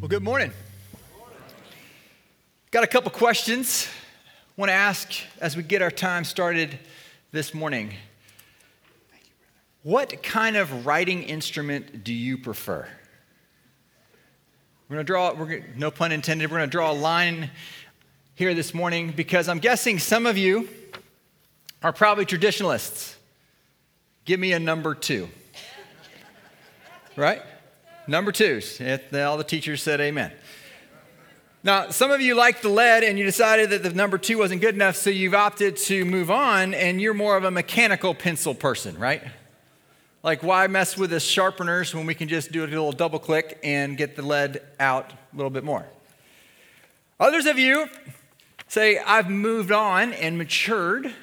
Well, good morning. Got a couple questions. I Want to ask as we get our time started this morning. What kind of writing instrument do you prefer? We're going to draw, we're no pun intended, we're going to draw a line here this morning because I'm guessing some of you are probably traditionalists. Give me a number two. Right? Number twos. All the teachers said amen. Now, some of you like the lead and you decided that the number two wasn't good enough, so you've opted to move on and you're more of a mechanical pencil person, right? Like, why mess with the sharpeners when we can just do a little double click and get the lead out a little bit more? Others of you say, I've moved on and matured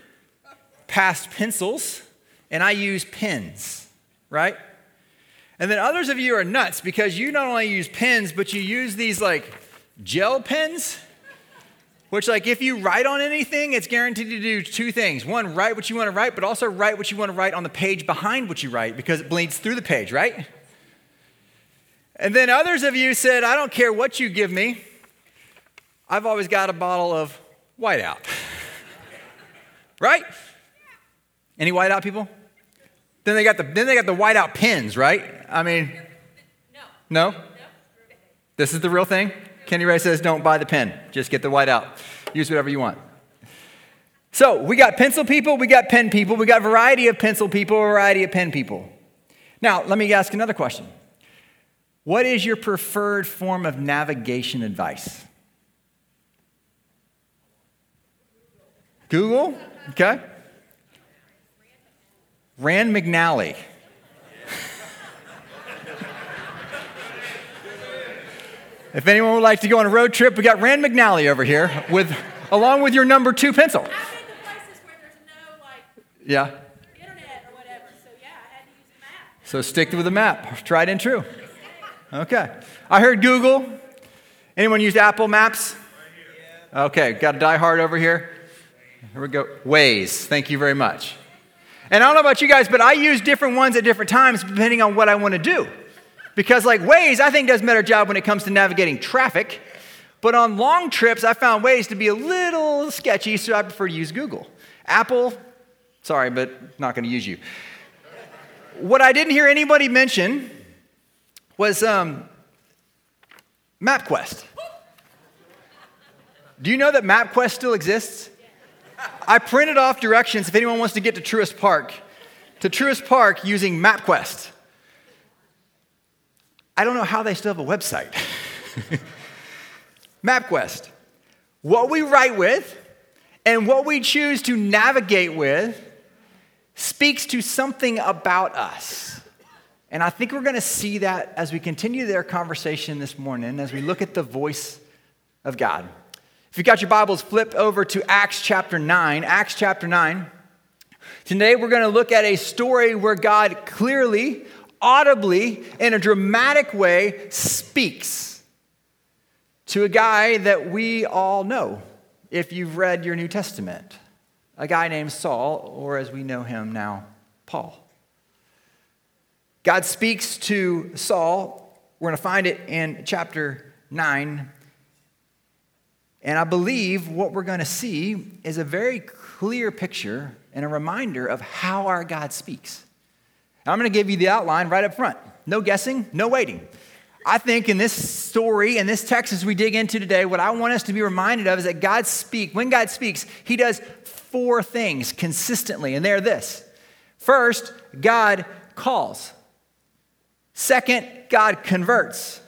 past pencils and I use pens, right? And then others of you are nuts because you not only use pens, but you use these like gel pens, which, like, if you write on anything, it's guaranteed to do two things. One, write what you want to write, but also write what you want to write on the page behind what you write because it bleeds through the page, right? And then others of you said, I don't care what you give me, I've always got a bottle of whiteout. right? Any whiteout people? Then they got the then they got the whiteout pens, right? I mean, no. No. This is the real thing. Kenny Ray says, "Don't buy the pen. Just get the whiteout. Use whatever you want." So we got pencil people, we got pen people, we got variety of pencil people, variety of pen people. Now, let me ask another question. What is your preferred form of navigation advice? Google? Okay. Rand McNally. if anyone would like to go on a road trip, we got Rand McNally over here with, along with your number two pencil. No, like, yeah. So, yeah so stick with the map. Tried and true. Okay. I heard Google. Anyone use Apple Maps? Okay, got a die-hard over here. Here we go. Waze. Thank you very much. And I don't know about you guys, but I use different ones at different times depending on what I want to do. Because, like Waze, I think does a better job when it comes to navigating traffic. But on long trips, I found Waze to be a little sketchy, so I prefer to use Google. Apple, sorry, but not going to use you. What I didn't hear anybody mention was um, MapQuest. Do you know that MapQuest still exists? I printed off directions if anyone wants to get to Truist Park, to Truist Park using MapQuest. I don't know how they still have a website. MapQuest. What we write with and what we choose to navigate with speaks to something about us. And I think we're going to see that as we continue their conversation this morning, as we look at the voice of God. If you've got your Bibles, flip over to Acts chapter 9. Acts chapter 9. Today we're going to look at a story where God clearly, audibly, in a dramatic way speaks to a guy that we all know if you've read your New Testament, a guy named Saul, or as we know him now, Paul. God speaks to Saul. We're going to find it in chapter 9, and I believe what we're going to see is a very clear picture and a reminder of how our God speaks. I'm going to give you the outline right up front. No guessing, no waiting. I think in this story and this text as we dig into today, what I want us to be reminded of is that God speaks. When God speaks, He does four things consistently, and they're this. First, God calls. Second, God converts.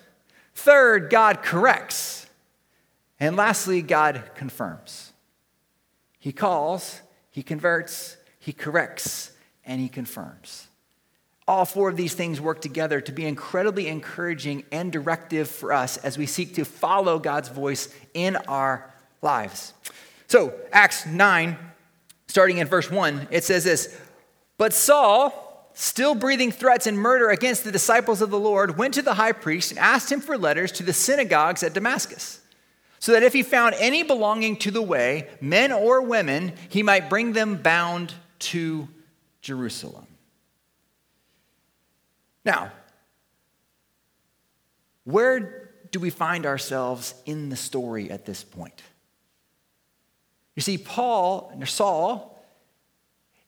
Third, God corrects. And lastly, God confirms. He calls, He converts, He corrects, and He confirms. All four of these things work together to be incredibly encouraging and directive for us as we seek to follow God's voice in our lives. So, Acts 9, starting in verse 1, it says this But Saul, still breathing threats and murder against the disciples of the Lord, went to the high priest and asked him for letters to the synagogues at Damascus so that if he found any belonging to the way, men or women, he might bring them bound to Jerusalem. Now, where do we find ourselves in the story at this point? You see, Paul, Saul,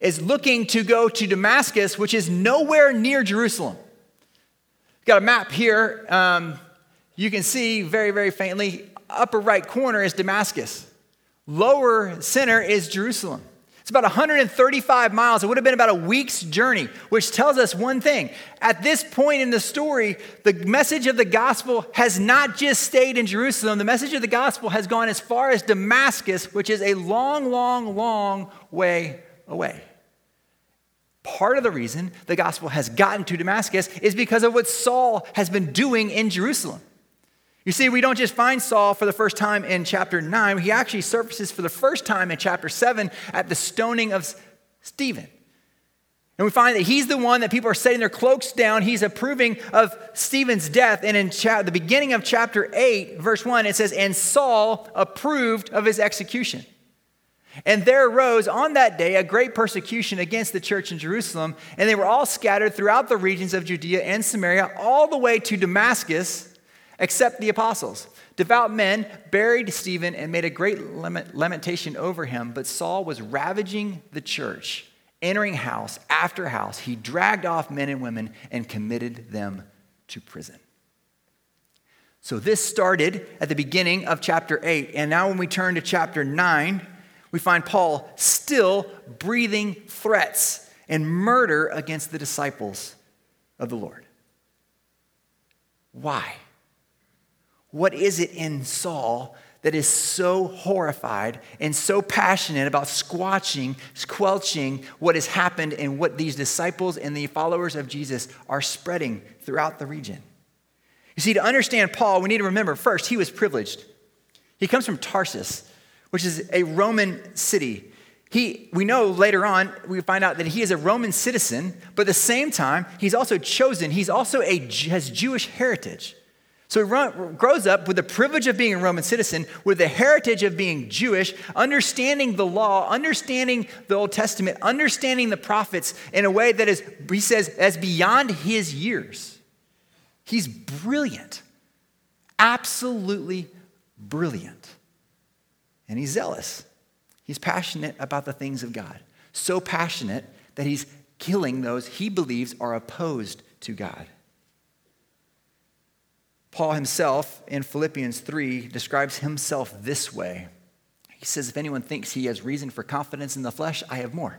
is looking to go to Damascus, which is nowhere near Jerusalem. Got a map here. Um, you can see very, very faintly, upper right corner is Damascus. Lower center is Jerusalem. It's about 135 miles. It would have been about a week's journey, which tells us one thing. At this point in the story, the message of the gospel has not just stayed in Jerusalem, the message of the gospel has gone as far as Damascus, which is a long, long, long way away. Part of the reason the gospel has gotten to Damascus is because of what Saul has been doing in Jerusalem. You see, we don't just find Saul for the first time in chapter 9, he actually surfaces for the first time in chapter 7 at the stoning of Stephen. And we find that he's the one that people are setting their cloaks down. He's approving of Stephen's death. And in cha- the beginning of chapter 8, verse 1, it says, And Saul approved of his execution. And there arose on that day a great persecution against the church in Jerusalem, and they were all scattered throughout the regions of Judea and Samaria, all the way to Damascus, except the apostles. Devout men buried Stephen and made a great lamentation over him, but Saul was ravaging the church, entering house after house. He dragged off men and women and committed them to prison. So this started at the beginning of chapter 8. And now, when we turn to chapter 9, we find Paul still breathing threats and murder against the disciples of the Lord. Why? What is it in Saul that is so horrified and so passionate about squashing, squelching what has happened and what these disciples and the followers of Jesus are spreading throughout the region? You see, to understand Paul, we need to remember first, he was privileged. He comes from Tarsus, which is a Roman city. He, we know later on, we find out that he is a Roman citizen, but at the same time, he's also chosen. He's also a, has Jewish heritage. So he grows up with the privilege of being a Roman citizen, with the heritage of being Jewish, understanding the law, understanding the Old Testament, understanding the prophets in a way that is, he says, as beyond his years. He's brilliant, absolutely brilliant. And he's zealous. He's passionate about the things of God. So passionate that he's killing those he believes are opposed to God. Paul himself in Philippians 3 describes himself this way. He says, If anyone thinks he has reason for confidence in the flesh, I have more.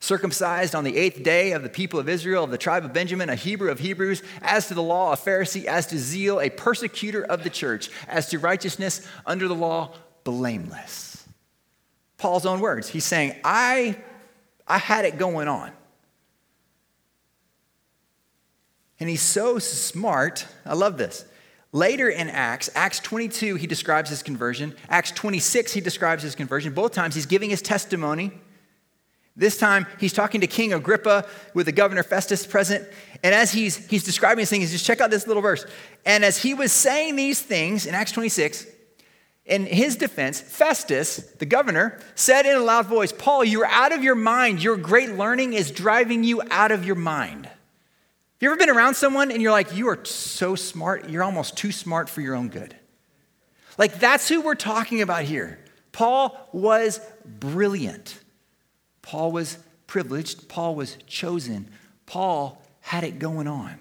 Circumcised on the eighth day of the people of Israel, of the tribe of Benjamin, a Hebrew of Hebrews, as to the law, a Pharisee, as to zeal, a persecutor of the church, as to righteousness under the law, blameless. Paul's own words. He's saying, I, I had it going on. And he's so smart. I love this. Later in Acts, Acts 22, he describes his conversion. Acts 26, he describes his conversion. Both times, he's giving his testimony. This time, he's talking to King Agrippa with the governor Festus present. And as he's, he's describing these things, just check out this little verse. And as he was saying these things in Acts 26, in his defense, Festus, the governor, said in a loud voice, Paul, you're out of your mind. Your great learning is driving you out of your mind. You ever been around someone and you're like, you are so smart, you're almost too smart for your own good? Like, that's who we're talking about here. Paul was brilliant. Paul was privileged. Paul was chosen. Paul had it going on.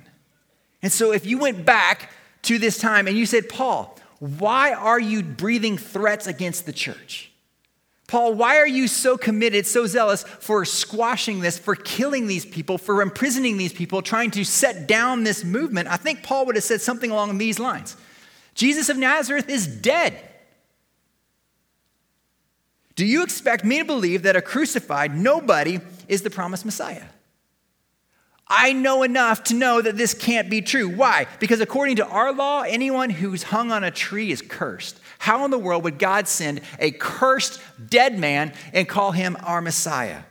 And so, if you went back to this time and you said, Paul, why are you breathing threats against the church? Paul, why are you so committed, so zealous for squashing this, for killing these people, for imprisoning these people, trying to set down this movement? I think Paul would have said something along these lines Jesus of Nazareth is dead. Do you expect me to believe that a crucified nobody is the promised Messiah? I know enough to know that this can't be true. Why? Because according to our law, anyone who's hung on a tree is cursed. How in the world would God send a cursed dead man and call him our Messiah?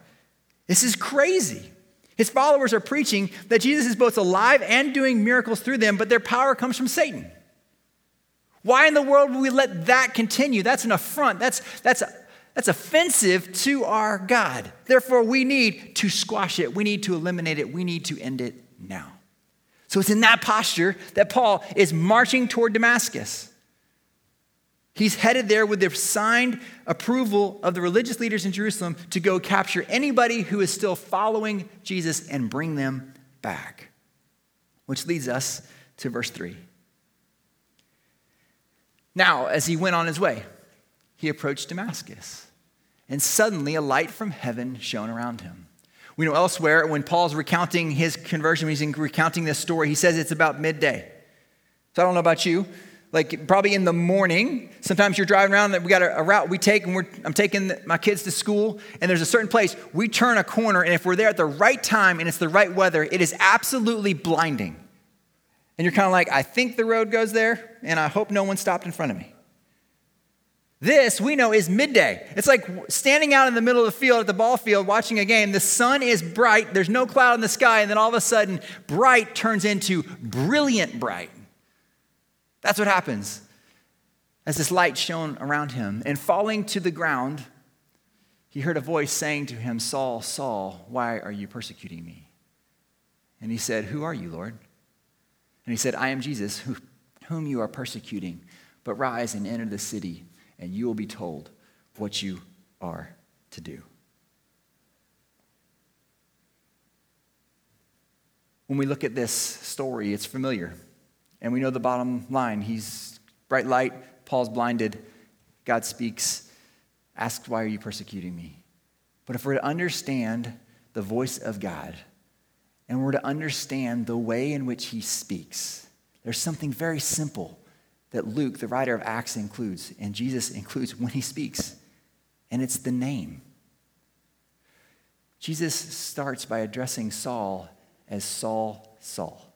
This is crazy. His followers are preaching that Jesus is both alive and doing miracles through them, but their power comes from Satan. Why in the world would we let that continue? That's an affront. That's, that's that's offensive to our God. Therefore, we need to squash it. We need to eliminate it. We need to end it now. So it's in that posture that Paul is marching toward Damascus. He's headed there with the signed approval of the religious leaders in Jerusalem to go capture anybody who is still following Jesus and bring them back. Which leads us to verse 3. Now, as he went on his way, he approached Damascus, and suddenly a light from heaven shone around him. We know elsewhere when Paul's recounting his conversion, when he's recounting this story, he says it's about midday. So I don't know about you, like probably in the morning. Sometimes you're driving around. We got a, a route we take, and I'm taking my kids to school, and there's a certain place we turn a corner, and if we're there at the right time and it's the right weather, it is absolutely blinding. And you're kind of like, I think the road goes there, and I hope no one stopped in front of me. This we know is midday. It's like standing out in the middle of the field at the ball field watching a game. The sun is bright, there's no cloud in the sky, and then all of a sudden, bright turns into brilliant bright. That's what happens as this light shone around him. And falling to the ground, he heard a voice saying to him, Saul, Saul, why are you persecuting me? And he said, Who are you, Lord? And he said, I am Jesus, whom you are persecuting. But rise and enter the city, and you will be told what you are to do. When we look at this story, it's familiar. And we know the bottom line. He's bright light, Paul's blinded, God speaks, asks, Why are you persecuting me? But if we're to understand the voice of God, and we're to understand the way in which he speaks, there's something very simple that Luke, the writer of Acts, includes, and Jesus includes when he speaks, and it's the name. Jesus starts by addressing Saul as Saul, Saul.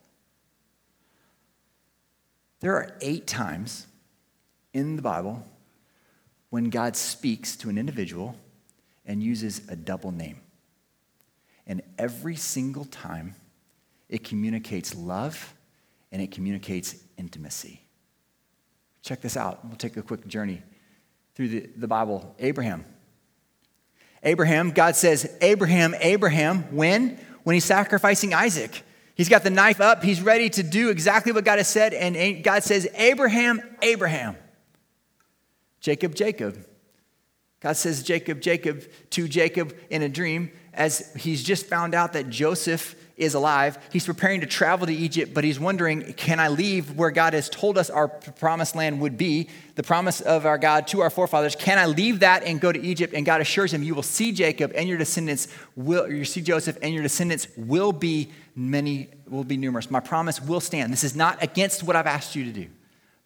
There are eight times in the Bible when God speaks to an individual and uses a double name. And every single time, it communicates love and it communicates intimacy. Check this out. We'll take a quick journey through the, the Bible. Abraham. Abraham, God says, Abraham, Abraham, when? When he's sacrificing Isaac. He's got the knife up. He's ready to do exactly what God has said. And God says, Abraham, Abraham. Jacob, Jacob. God says, Jacob, Jacob to Jacob in a dream as he's just found out that Joseph is alive. He's preparing to travel to Egypt, but he's wondering, can I leave where God has told us our promised land would be, the promise of our God to our forefathers? Can I leave that and go to Egypt? And God assures him, you will see Jacob and your descendants will, you see Joseph and your descendants will be many, will be numerous. My promise will stand. This is not against what I've asked you to do.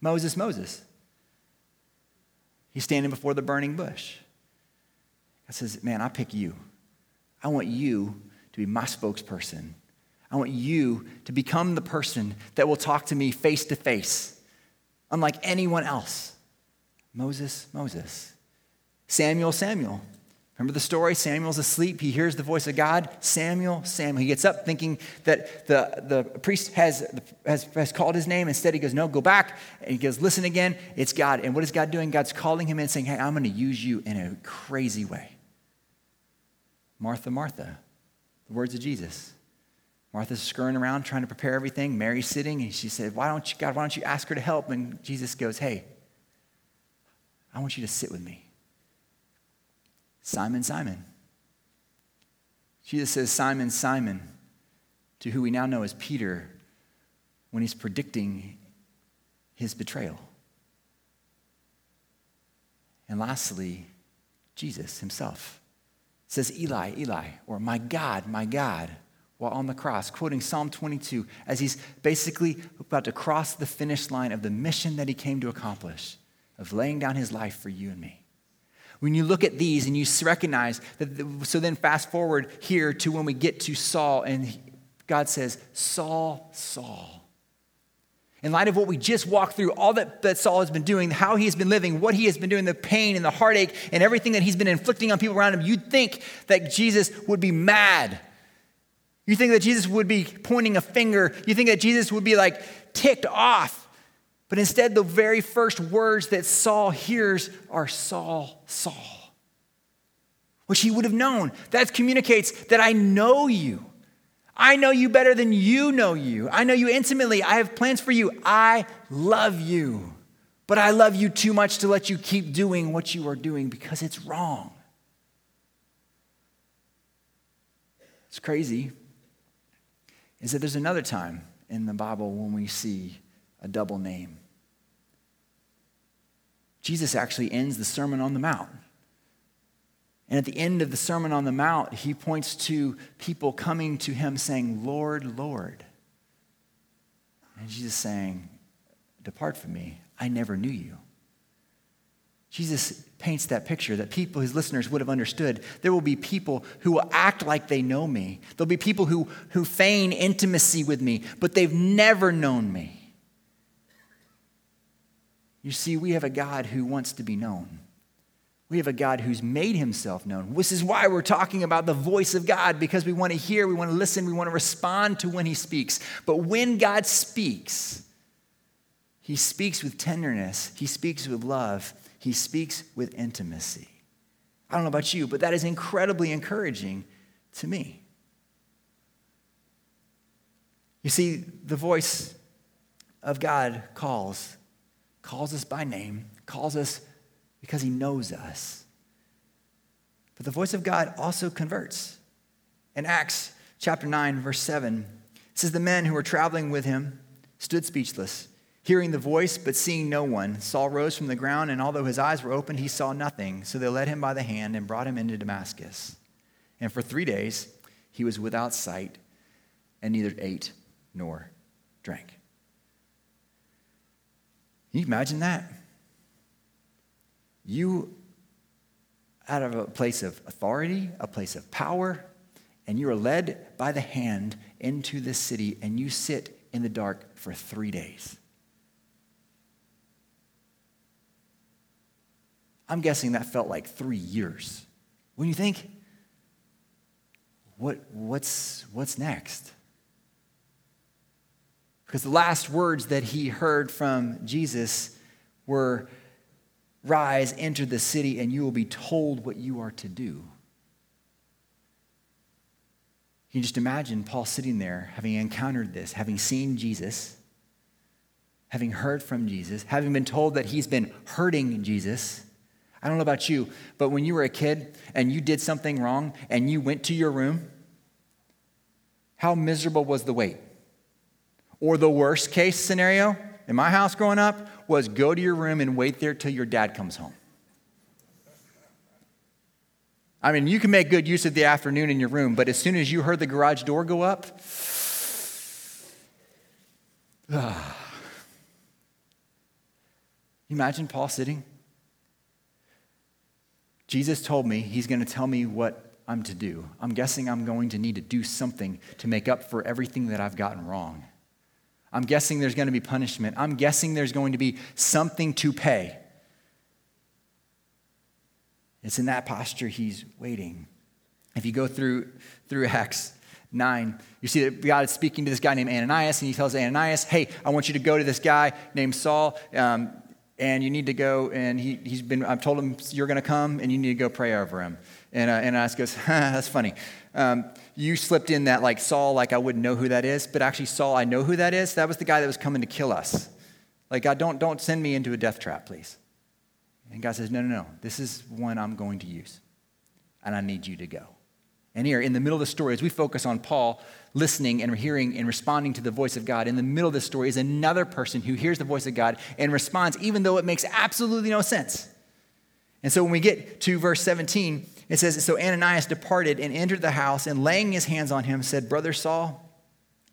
Moses, Moses. He's standing before the burning bush. God says, Man, I pick you. I want you to be my spokesperson. I want you to become the person that will talk to me face to face, unlike anyone else. Moses, Moses. Samuel, Samuel. Remember the story? Samuel's asleep. He hears the voice of God. Samuel, Samuel. He gets up thinking that the, the priest has, has, has called his name. Instead, he goes, No, go back. And he goes, Listen again. It's God. And what is God doing? God's calling him in saying, Hey, I'm going to use you in a crazy way. Martha, Martha, the words of Jesus. Martha's scurrying around trying to prepare everything. Mary's sitting, and she said, Why don't you, God, why don't you ask her to help? And Jesus goes, Hey, I want you to sit with me. Simon, Simon. Jesus says, Simon, Simon, to who we now know as Peter, when he's predicting his betrayal. And lastly, Jesus himself says, Eli, Eli, or my God, my God, while on the cross, quoting Psalm 22 as he's basically about to cross the finish line of the mission that he came to accomplish of laying down his life for you and me. When you look at these and you recognize that, so then fast forward here to when we get to Saul, and God says, Saul, Saul in light of what we just walked through, all that, that Saul has been doing, how he has been living, what he has been doing, the pain and the heartache and everything that he's been inflicting on people around him, you'd think that Jesus would be mad. You think that Jesus would be pointing a finger. You think that Jesus would be like ticked off. But instead, the very first words that Saul hears are Saul, Saul, which he would have known. That communicates that I know you. I know you better than you know you. I know you intimately. I have plans for you. I love you. But I love you too much to let you keep doing what you are doing because it's wrong. It's crazy is that there's another time in the Bible when we see a double name. Jesus actually ends the Sermon on the Mount. And at the end of the Sermon on the Mount, he points to people coming to him saying, Lord, Lord. And Jesus saying, Depart from me, I never knew you. Jesus paints that picture that people, his listeners, would have understood. There will be people who will act like they know me. There'll be people who, who feign intimacy with me, but they've never known me. You see, we have a God who wants to be known. We have a God who's made himself known. This is why we're talking about the voice of God, because we want to hear, we want to listen, we want to respond to when he speaks. But when God speaks, he speaks with tenderness, he speaks with love, he speaks with intimacy. I don't know about you, but that is incredibly encouraging to me. You see, the voice of God calls, calls us by name, calls us because he knows us. But the voice of God also converts. In Acts chapter 9, verse 7, it says, The men who were traveling with him stood speechless Hearing the voice, but seeing no one, Saul rose from the ground, and although his eyes were opened, he saw nothing. So they led him by the hand and brought him into Damascus. And for three days he was without sight and neither ate nor drank. Can you imagine that? You, out of a place of authority, a place of power, and you are led by the hand into this city, and you sit in the dark for three days. I'm guessing that felt like three years. When you think, what, what's, what's next? Because the last words that he heard from Jesus were, Rise, enter the city, and you will be told what you are to do. You just imagine Paul sitting there, having encountered this, having seen Jesus, having heard from Jesus, having been told that he's been hurting Jesus I don't know about you, but when you were a kid and you did something wrong and you went to your room, how miserable was the wait? Or the worst case scenario in my house growing up was go to your room and wait there till your dad comes home. I mean, you can make good use of the afternoon in your room, but as soon as you heard the garage door go up, ah. Imagine Paul sitting Jesus told me he's going to tell me what I'm to do. I'm guessing I'm going to need to do something to make up for everything that I've gotten wrong. I'm guessing there's going to be punishment. I'm guessing there's going to be something to pay. It's in that posture he's waiting. If you go through, through Acts 9, you see that God is speaking to this guy named Ananias, and he tells Ananias, Hey, I want you to go to this guy named Saul. Um, and you need to go and he, he's been i've told him you're going to come and you need to go pray over him and, uh, Ananias goes that's funny um, you slipped in that like saul like i wouldn't know who that is but actually saul i know who that is that was the guy that was coming to kill us like god don't, don't send me into a death trap please and god says no no no this is one i'm going to use and i need you to go and here in the middle of the story as we focus on paul listening and hearing and responding to the voice of God. In the middle of the story is another person who hears the voice of God and responds, even though it makes absolutely no sense. And so when we get to verse 17, it says So Ananias departed and entered the house, and laying his hands on him, said, Brother Saul,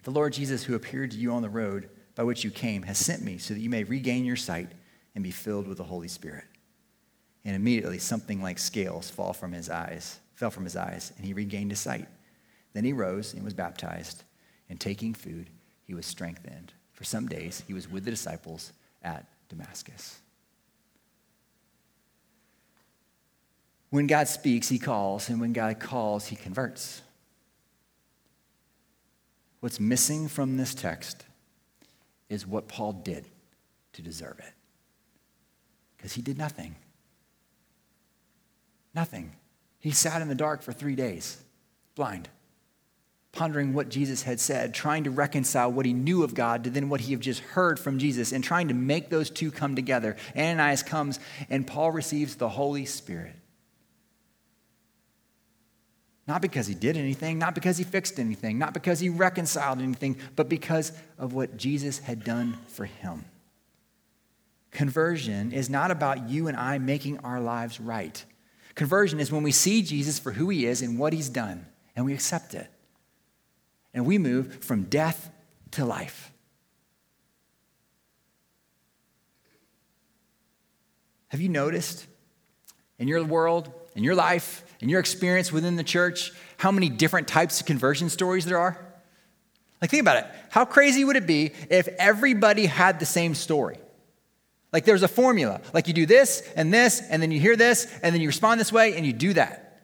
the Lord Jesus, who appeared to you on the road by which you came, has sent me so that you may regain your sight and be filled with the Holy Spirit. And immediately something like scales fall from his eyes, fell from his eyes, and he regained his sight. Then he rose and was baptized, and taking food, he was strengthened. For some days, he was with the disciples at Damascus. When God speaks, he calls, and when God calls, he converts. What's missing from this text is what Paul did to deserve it. Because he did nothing. Nothing. He sat in the dark for three days, blind. pondering what Jesus had said, trying to reconcile what he knew of God to then what he had just heard from Jesus, and trying to make those two come together. Ananias comes, and Paul receives the Holy Spirit. Not because he did anything, not because he fixed anything, not because he reconciled anything, but because of what Jesus had done for him. Conversion is not about you and I making our lives right. Conversion is when we see Jesus for who he is and what he's done, and we accept it. And we move from death to life. Have you noticed in your world, in your life, in your experience within the church, how many different types of conversion stories there are? Like, think about it. How crazy would it be if everybody had the same story? Like, there's a formula. Like, you do this and this, and then you hear this, and then you respond this way, and you do that.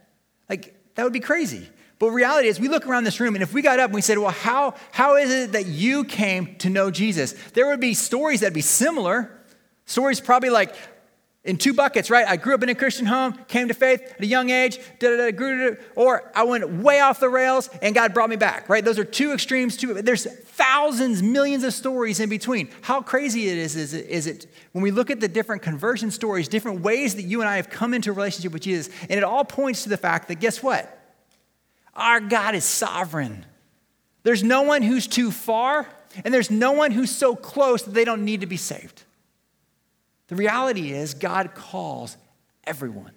Like, that would be crazy. But reality is, we look around this room, and if we got up and we said, Well, how, how is it that you came to know Jesus? There would be stories that'd be similar. Stories probably like, in two buckets, right? I grew up in a Christian home, came to faith at a young age, or I went way off the rails and God brought me back, right? Those are two extremes. Two, there's thousands, millions of stories in between. How crazy it is, is it, is it when we look at the different conversion stories, different ways that you and I have come into a relationship with Jesus, and it all points to the fact that guess what? Our God is sovereign. There's no one who's too far, and there's no one who's so close that they don't need to be saved. The reality is, God calls everyone.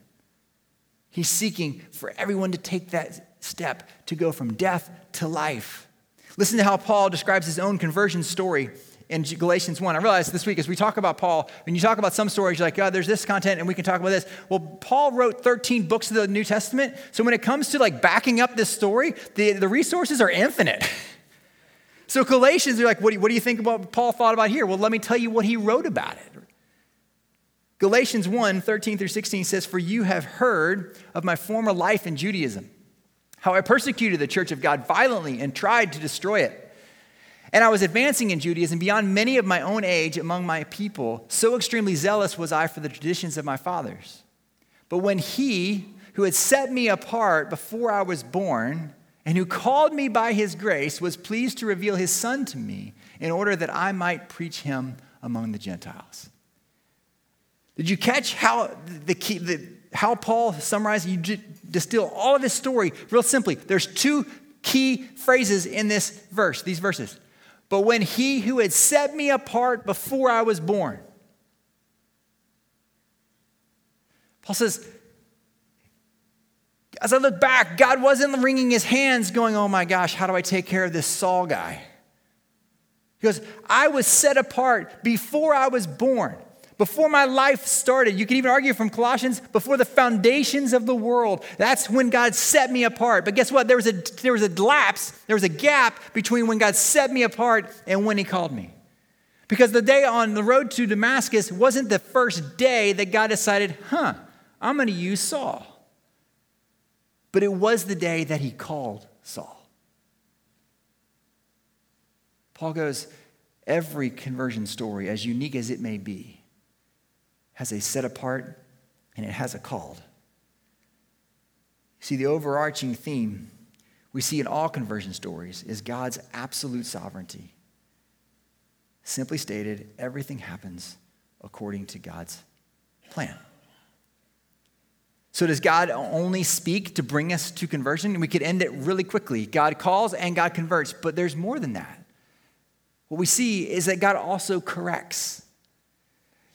He's seeking for everyone to take that step to go from death to life. Listen to how Paul describes his own conversion story in Galatians 1. I realize this week as we talk about Paul, when you talk about some stories, you're like, oh, there's this content and we can talk about this. Well, Paul wrote 13 books of the New Testament. So when it comes to like backing up this story, the, the resources are infinite. so Galatians, you're like, what do, you, what do you think about Paul thought about here? Well, let me tell you what he wrote about it. Galatians 1 13 through 16 says, For you have heard of my former life in Judaism, how I persecuted the church of God violently and tried to destroy it. And I was advancing in Judaism beyond many of my own age among my people. So extremely zealous was I for the traditions of my fathers. But when he, who had set me apart before I was born, and who called me by his grace, was pleased to reveal his son to me in order that I might preach him among the Gentiles. Did you catch how the key, the, how Paul summarized? You distill all of his story real simply. There's two key phrases in this verse, these verses. But when he who had set me apart before I was born, Paul says, as I look back, God wasn't wringing his hands going, oh my gosh, how do I take care of this Saul guy? He goes, I was set apart before I was born. Before my life started, you can even argue from Colossians, before the foundations of the world, that's when God set me apart. But guess what? There was a, there was a lapse, there was a gap between when God set me apart and when He called me. Because the day on the road to Damascus wasn't the first day that God decided, huh, I'm going to use Saul. But it was the day that He called Saul. Paul goes, every conversion story, as unique as it may be, has a set apart and it has a called. See, the overarching theme we see in all conversion stories is God's absolute sovereignty. Simply stated, everything happens according to God's plan. So, does God only speak to bring us to conversion? We could end it really quickly. God calls and God converts, but there's more than that. What we see is that God also corrects.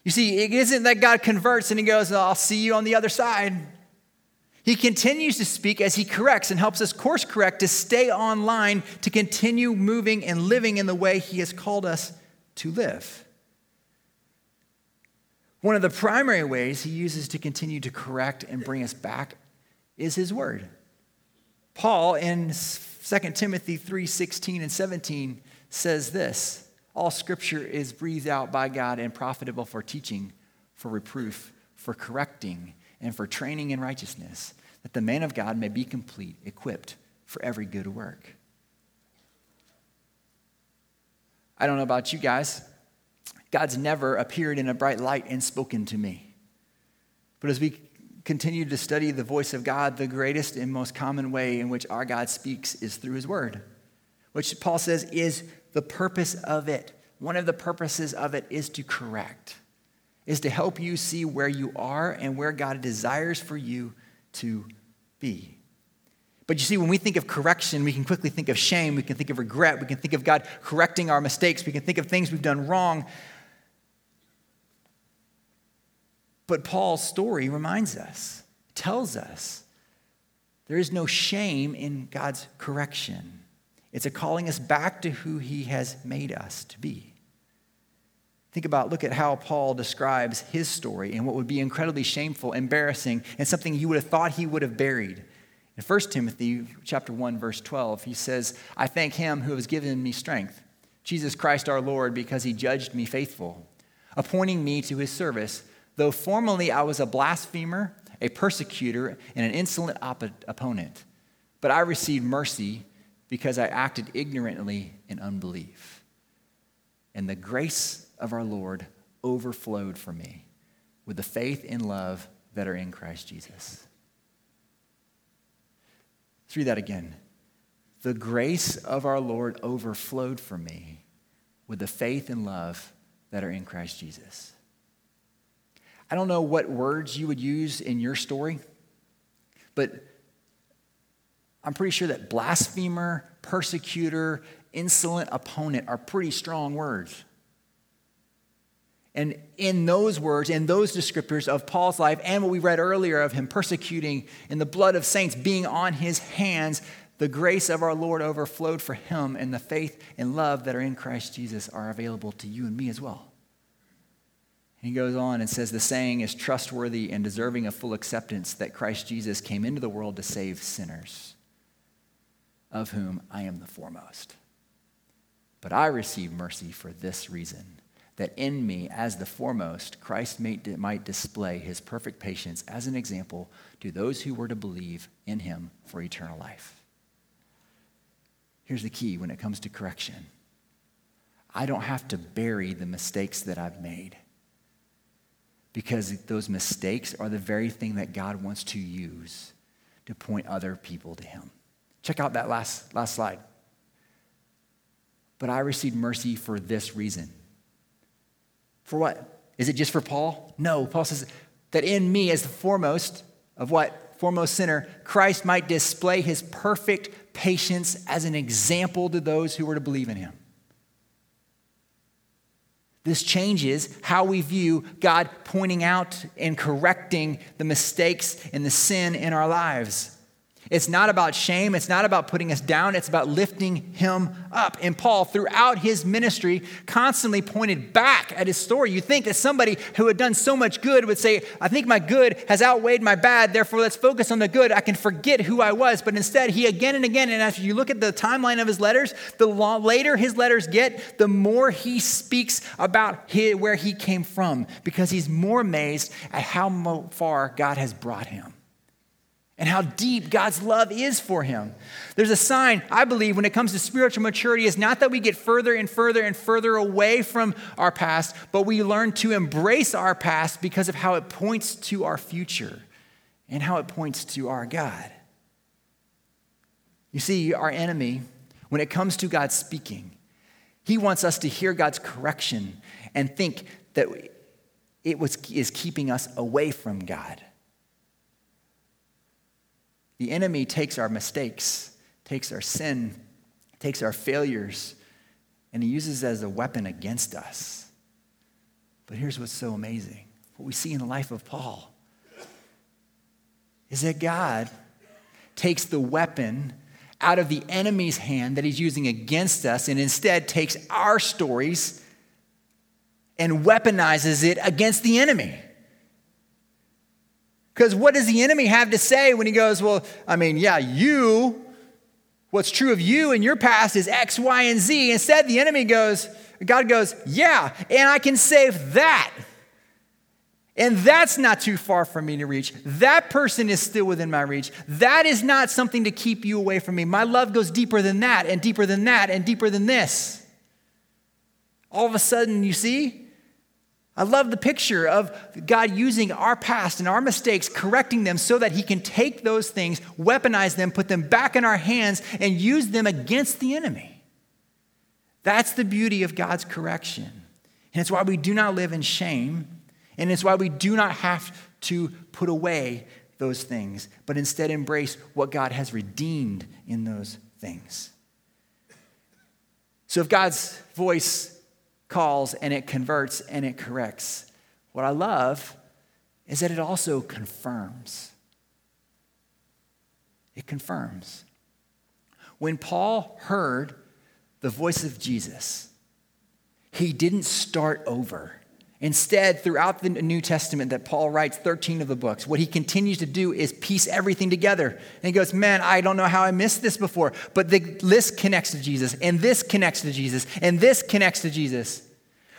You see, it isn't that God converts and he goes, I'll see you on the other side. He continues to speak as he corrects and helps us course correct to stay online, to continue moving and living in the way he has called us to live. One of the primary ways he uses to continue to correct and bring us back is his word. Paul in 2 Timothy 3 16 and 17 says this all scripture is breathed out by God and profitable for teaching, for reproof, for correcting, and for training in righteousness, that the man of God may be complete, equipped for every good work. I don't know about you guys. God's never appeared in a bright light and spoken to me. But as we continue to study the voice of God, the greatest and most common way in which our God speaks is through his word, which Paul says is the purpose of it. One of the purposes of it is to correct, is to help you see where you are and where God desires for you to be. But you see, when we think of correction, we can quickly think of shame, we can think of regret, we can think of God correcting our mistakes, we can think of things we've done wrong. But Paul's story reminds us, tells us, there is no shame in God's correction. It's a calling us back to who he has made us to be. Think about, look at how Paul describes his story and what would be incredibly shameful, embarrassing, and something you would have thought he would have buried. In 1 Timothy chapter 1, verse 12, he says, I thank him who has given me strength, Jesus Christ our Lord, because he judged me faithful, appointing me to his service Though formerly I was a blasphemer, a persecutor, and an insolent op- opponent, but I received mercy because I acted ignorantly in unbelief. And the grace of our Lord overflowed for me with the faith and love that are in Christ Jesus. Let's read that again. The grace of our Lord overflowed for me with the faith and love that are in Christ Jesus. I don't know what words you would use in your story, but I'm pretty sure that blasphemer, persecutor, insolent opponent are pretty strong words. And in those words, in those descriptors of Paul's life, and what we read earlier of him persecuting in the blood of saints being on his hands, the grace of our Lord overflowed for him, and the faith and love that are in Christ Jesus are available to you and me as well. He goes on and says, The saying is trustworthy and deserving of full acceptance that Christ Jesus came into the world to save sinners, of whom I am the foremost. But I receive mercy for this reason that in me, as the foremost, Christ might display his perfect patience as an example to those who were to believe in him for eternal life. Here's the key when it comes to correction I don't have to bury the mistakes that I've made because those mistakes are the very thing that God wants to use to point other people to Him. Check out that last, last slide. But I received mercy for this reason. For what? Is it just for Paul? No. Paul says that in me, as the foremost of what? Foremost sinner, Christ might display his perfect patience as an example to those who were to believe in him. This changes how we view God pointing out and correcting the mistakes and the sin in our lives. It's not about shame. It's not about putting us down. It's about lifting him up. And Paul, throughout his ministry, constantly pointed back at his story. You think that somebody who had done so much good would say, I think my good has outweighed my bad, therefore let's focus on the good. I can forget who I was. But instead, he again and again, and after you look at the timeline of his letters, the later his letters get, the more he speaks about where he came from because he's more amazed at how far God has brought him and how deep God's love is for him. There's a sign, I believe, when it comes to spiritual maturity, is not that we get further and further and further away from our past, but we learn to embrace our past because of how it points to our future and how it points to our God. You see, our enemy, when it comes to God speaking, he wants us to hear God's correction and think that it was, is keeping us away from God. The enemy takes our mistakes, takes our sin, takes our failures, and he uses it as a weapon against us. But here's what's so amazing what we see in the life of Paul is that God takes the weapon out of the enemy's hand that he's using against us and instead takes our stories and weaponizes it against the enemy. Because what does the enemy have to say when he goes, Well, I mean, yeah, you, what's true of you and your past is X, Y, and Z. Instead, the enemy goes, God goes, Yeah, and I can save that. And that's not too far for me to reach. That person is still within my reach. That is not something to keep you away from me. My love goes deeper than that, and deeper than that, and deeper than this. All of a sudden, you see, I love the picture of God using our past and our mistakes, correcting them so that He can take those things, weaponize them, put them back in our hands, and use them against the enemy. That's the beauty of God's correction. And it's why we do not live in shame, and it's why we do not have to put away those things, but instead embrace what God has redeemed in those things. So if God's voice calls and it converts and it corrects, what I love is that it also confirms. It confirms. When Paul heard the voice of Jesus, he didn't start over. Instead, throughout the New Testament that Paul writes, 13 of the books, what he continues to do is piece everything together. And he goes, Man, I don't know how I missed this before, but the list connects to Jesus, and this connects to Jesus, and this connects to Jesus.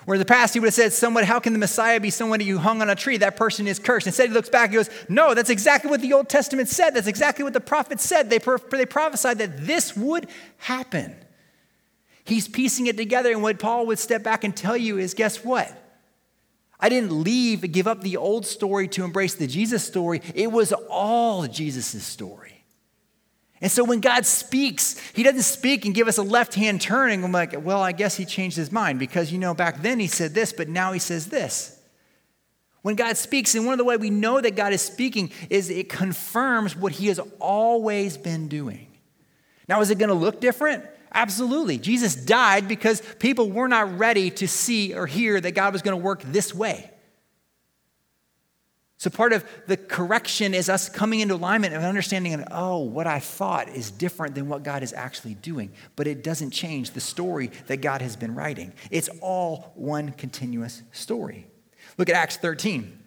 Where in the past he would have said, Someone, how can the Messiah be somebody who hung on a tree? That person is cursed. Instead, he looks back and goes, No, that's exactly what the Old Testament said. That's exactly what the prophets said. They, they prophesied that this would happen. He's piecing it together, and what Paul would step back and tell you is guess what? I didn't leave give up the old story to embrace the Jesus story. It was all Jesus' story. And so when God speaks, He doesn't speak and give us a left hand turn and I'm like, well, I guess He changed His mind because, you know, back then He said this, but now He says this. When God speaks, and one of the way we know that God is speaking is it confirms what He has always been doing. Now, is it going to look different? Absolutely. Jesus died because people were not ready to see or hear that God was going to work this way. So, part of the correction is us coming into alignment and understanding, that, oh, what I thought is different than what God is actually doing. But it doesn't change the story that God has been writing. It's all one continuous story. Look at Acts 13.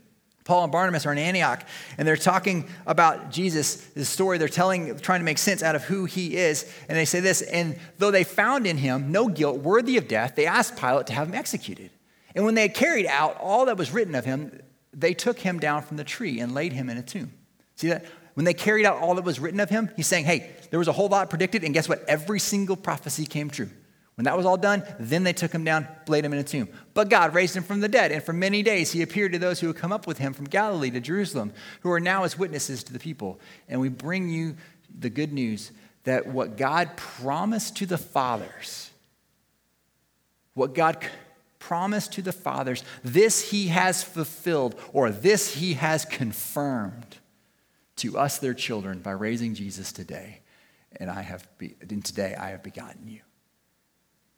Paul and Barnabas are in Antioch, and they're talking about Jesus, the story. They're telling, trying to make sense out of who he is. And they say this, and though they found in him no guilt worthy of death, they asked Pilate to have him executed. And when they had carried out all that was written of him, they took him down from the tree and laid him in a tomb. See that? When they carried out all that was written of him, he's saying, hey, there was a whole lot predicted, and guess what? Every single prophecy came true. When that was all done, then they took him down, laid him in a tomb. But God raised him from the dead, and for many days he appeared to those who had come up with him from Galilee to Jerusalem, who are now his witnesses to the people. And we bring you the good news that what God promised to the fathers, what God promised to the fathers, this he has fulfilled, or this he has confirmed to us, their children, by raising Jesus today. And I have, be, and today I have begotten you.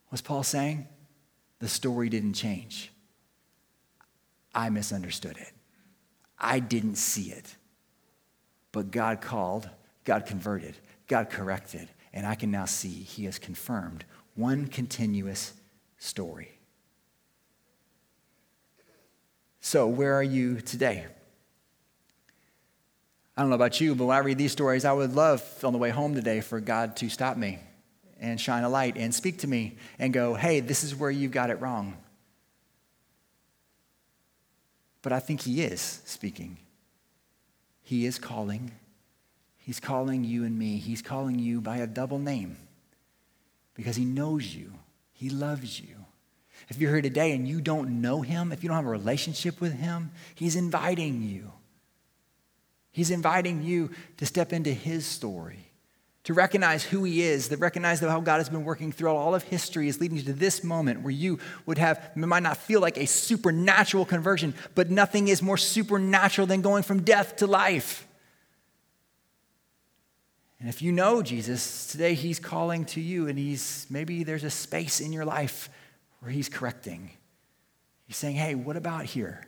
What's Paul saying? The story didn't change. I misunderstood it. I didn't see it. But God called, God converted, God corrected, and I can now see He has confirmed one continuous story. So, where are you today? I don't know about you, but when I read these stories, I would love on the way home today for God to stop me and shine a light and speak to me and go, hey, this is where you got it wrong. But I think He is speaking. He is calling. He's calling you and me. He's calling you by a double name because He knows you, He loves you. If you're here today and you don't know Him, if you don't have a relationship with Him, He's inviting you. He's inviting you to step into His story to recognize who he is, to recognize how God has been working throughout all of history is leading you to this moment where you would have, might not feel like a supernatural conversion, but nothing is more supernatural than going from death to life. And if you know Jesus, today he's calling to you and he's, maybe there's a space in your life where he's correcting. He's saying, hey, what about here?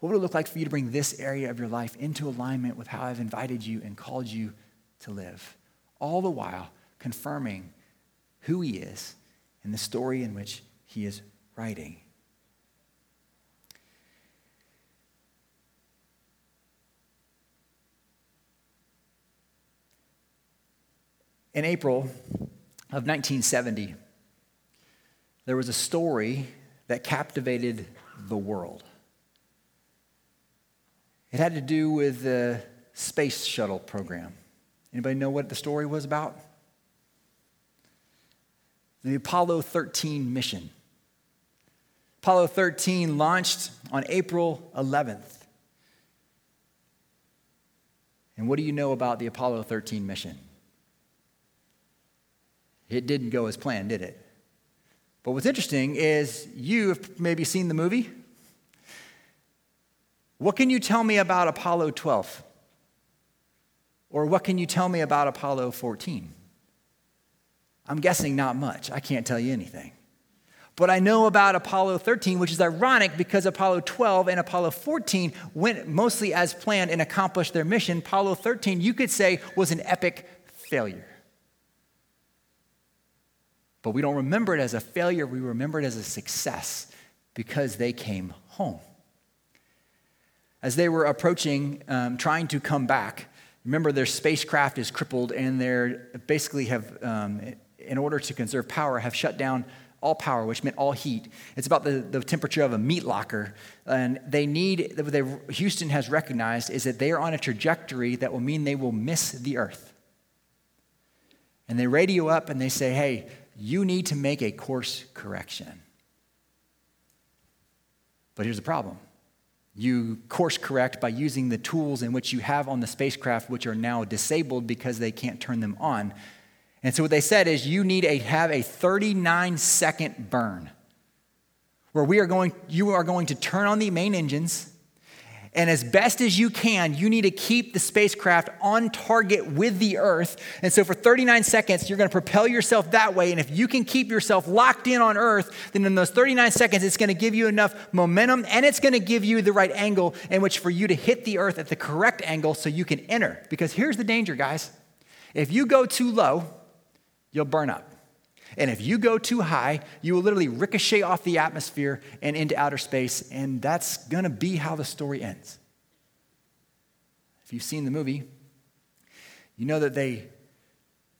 What would it look like for you to bring this area of your life into alignment with how I've invited you and called you to live? All the while confirming who he is and the story in which he is writing. In April of 1970, there was a story that captivated the world. It had to do with the space shuttle program. Anybody know what the story was about? The Apollo 13 mission. Apollo 13 launched on April 11th. And what do you know about the Apollo 13 mission? It didn't go as planned, did it? But what's interesting is you have maybe seen the movie. What can you tell me about Apollo 12? Or what can you tell me about Apollo 14? I'm guessing not much. I can't tell you anything. But I know about Apollo 13, which is ironic because Apollo 12 and Apollo 14 went mostly as planned and accomplished their mission. Apollo 13, you could say, was an epic failure. But we don't remember it as a failure, we remember it as a success because they came home. As they were approaching, um, trying to come back, remember their spacecraft is crippled and they're basically have, um, in order to conserve power, have shut down all power, which meant all heat. It's about the, the temperature of a meat locker. And they need, they, Houston has recognized is that they are on a trajectory that will mean they will miss the earth. And they radio up and they say, hey, you need to make a course correction. But here's the problem you course correct by using the tools in which you have on the spacecraft, which are now disabled because they can't turn them on. And so what they said is you need to have a 39 second burn where we are going, you are going to turn on the main engines and as best as you can, you need to keep the spacecraft on target with the Earth. And so for 39 seconds, you're going to propel yourself that way. And if you can keep yourself locked in on Earth, then in those 39 seconds, it's going to give you enough momentum and it's going to give you the right angle in which for you to hit the Earth at the correct angle so you can enter. Because here's the danger, guys. If you go too low, you'll burn up. And if you go too high, you will literally ricochet off the atmosphere and into outer space, and that's gonna be how the story ends. If you've seen the movie, you know that they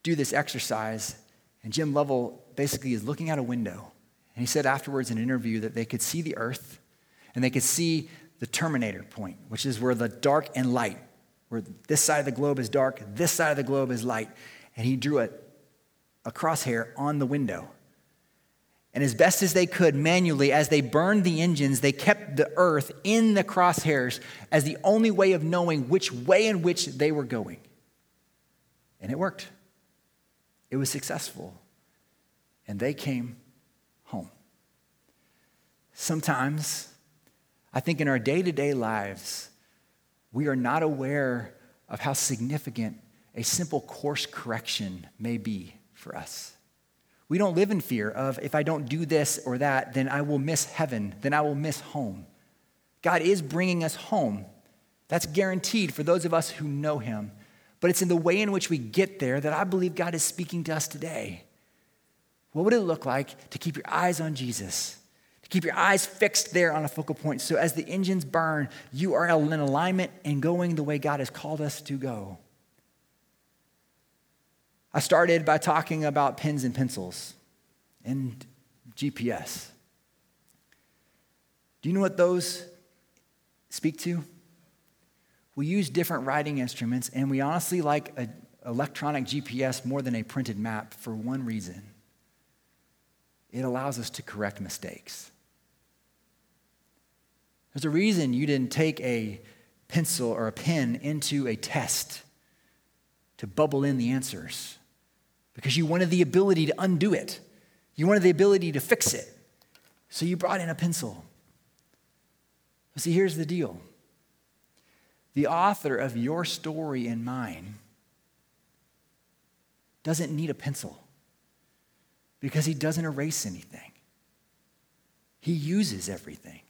do this exercise, and Jim Lovell basically is looking out a window. And he said afterwards in an interview that they could see the earth and they could see the terminator point, which is where the dark and light, where this side of the globe is dark, this side of the globe is light. And he drew it a crosshair on the window. And as best as they could manually, as they burned the engines, they kept the earth in the crosshairs as the only way of knowing which way in which they were going. And it worked. It was successful. And they came home. Sometimes, I think in our day to day lives, we are not aware of how significant a simple course correction may be for us. We don't live in fear of if I don't do this or that, then I will miss heaven, then I will miss home. God is bringing us home. That's guaranteed for those of us who know Him. But it's in the way in which we get there that I believe God is speaking to us today. What would it look like to keep your eyes on Jesus? To keep your eyes fixed there on a focal point. So as the engines burn, you are in alignment and going the way God has called us to go. I started by talking about pens and pencils and GPS. Do you know what those speak to? We use different writing instruments, and we honestly like an electronic GPS more than a printed map for one reason it allows us to correct mistakes. There's a reason you didn't take a pencil or a pen into a test to bubble in the answers because you wanted the ability to undo it. You wanted the ability to fix it. So you brought in a pencil. See, here's the deal the author of your story and mine doesn't need a pencil because he doesn't erase anything, he uses everything.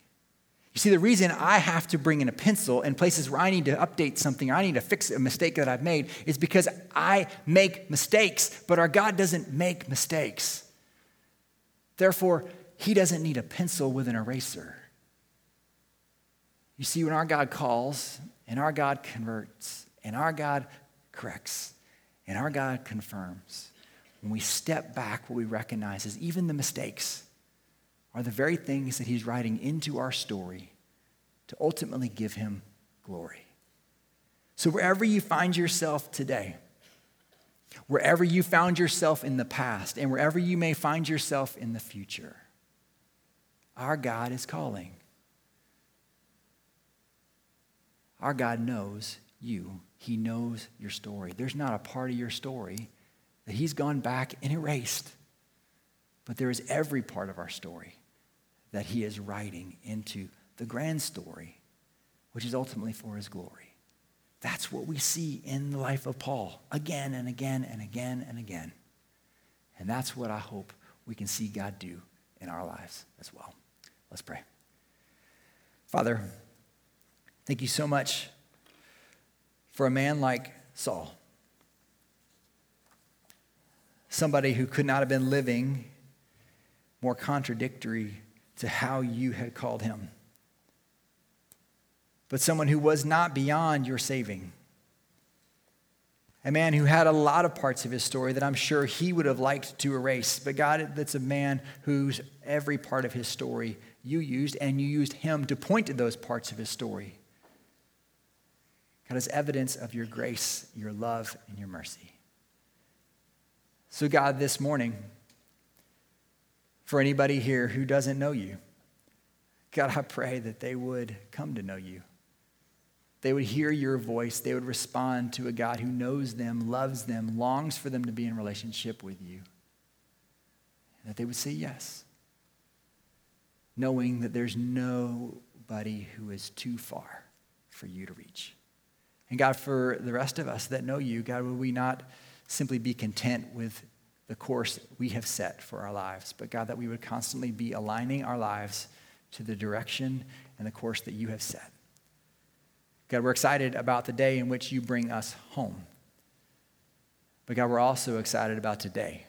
You see, the reason I have to bring in a pencil in places where I need to update something, or I need to fix a mistake that I've made, is because I make mistakes, but our God doesn't make mistakes. Therefore, He doesn't need a pencil with an eraser. You see, when our God calls, and our God converts, and our God corrects, and our God confirms, when we step back, what we recognize is even the mistakes are the very things that he's writing into our story to ultimately give him glory. So, wherever you find yourself today, wherever you found yourself in the past, and wherever you may find yourself in the future, Our God is calling. Our God knows you. He knows your story. There's not a part of your story that He's gone back and erased, but there is every part of our story that He is writing into the grand story, which is ultimately for His glory. That's what we see in the life of Paul again and again and again and again. And that's what I hope we can see God do in our lives as well. Let's pray. Father, Thank you so much for a man like Saul. Somebody who could not have been living more contradictory to how you had called him. But someone who was not beyond your saving. A man who had a lot of parts of his story that I'm sure he would have liked to erase. But God, that's a man whose every part of his story you used, and you used him to point to those parts of his story. God, as evidence of your grace, your love, and your mercy. So, God, this morning, for anybody here who doesn't know you, God, I pray that they would come to know you. They would hear your voice. They would respond to a God who knows them, loves them, longs for them to be in relationship with you. And that they would say yes, knowing that there's nobody who is too far for you to reach. And God, for the rest of us that know you, God, will we not simply be content with the course we have set for our lives, but God, that we would constantly be aligning our lives to the direction and the course that you have set. God, we're excited about the day in which you bring us home. But God, we're also excited about today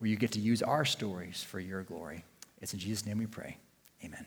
where you get to use our stories for your glory. It's in Jesus' name we pray. Amen.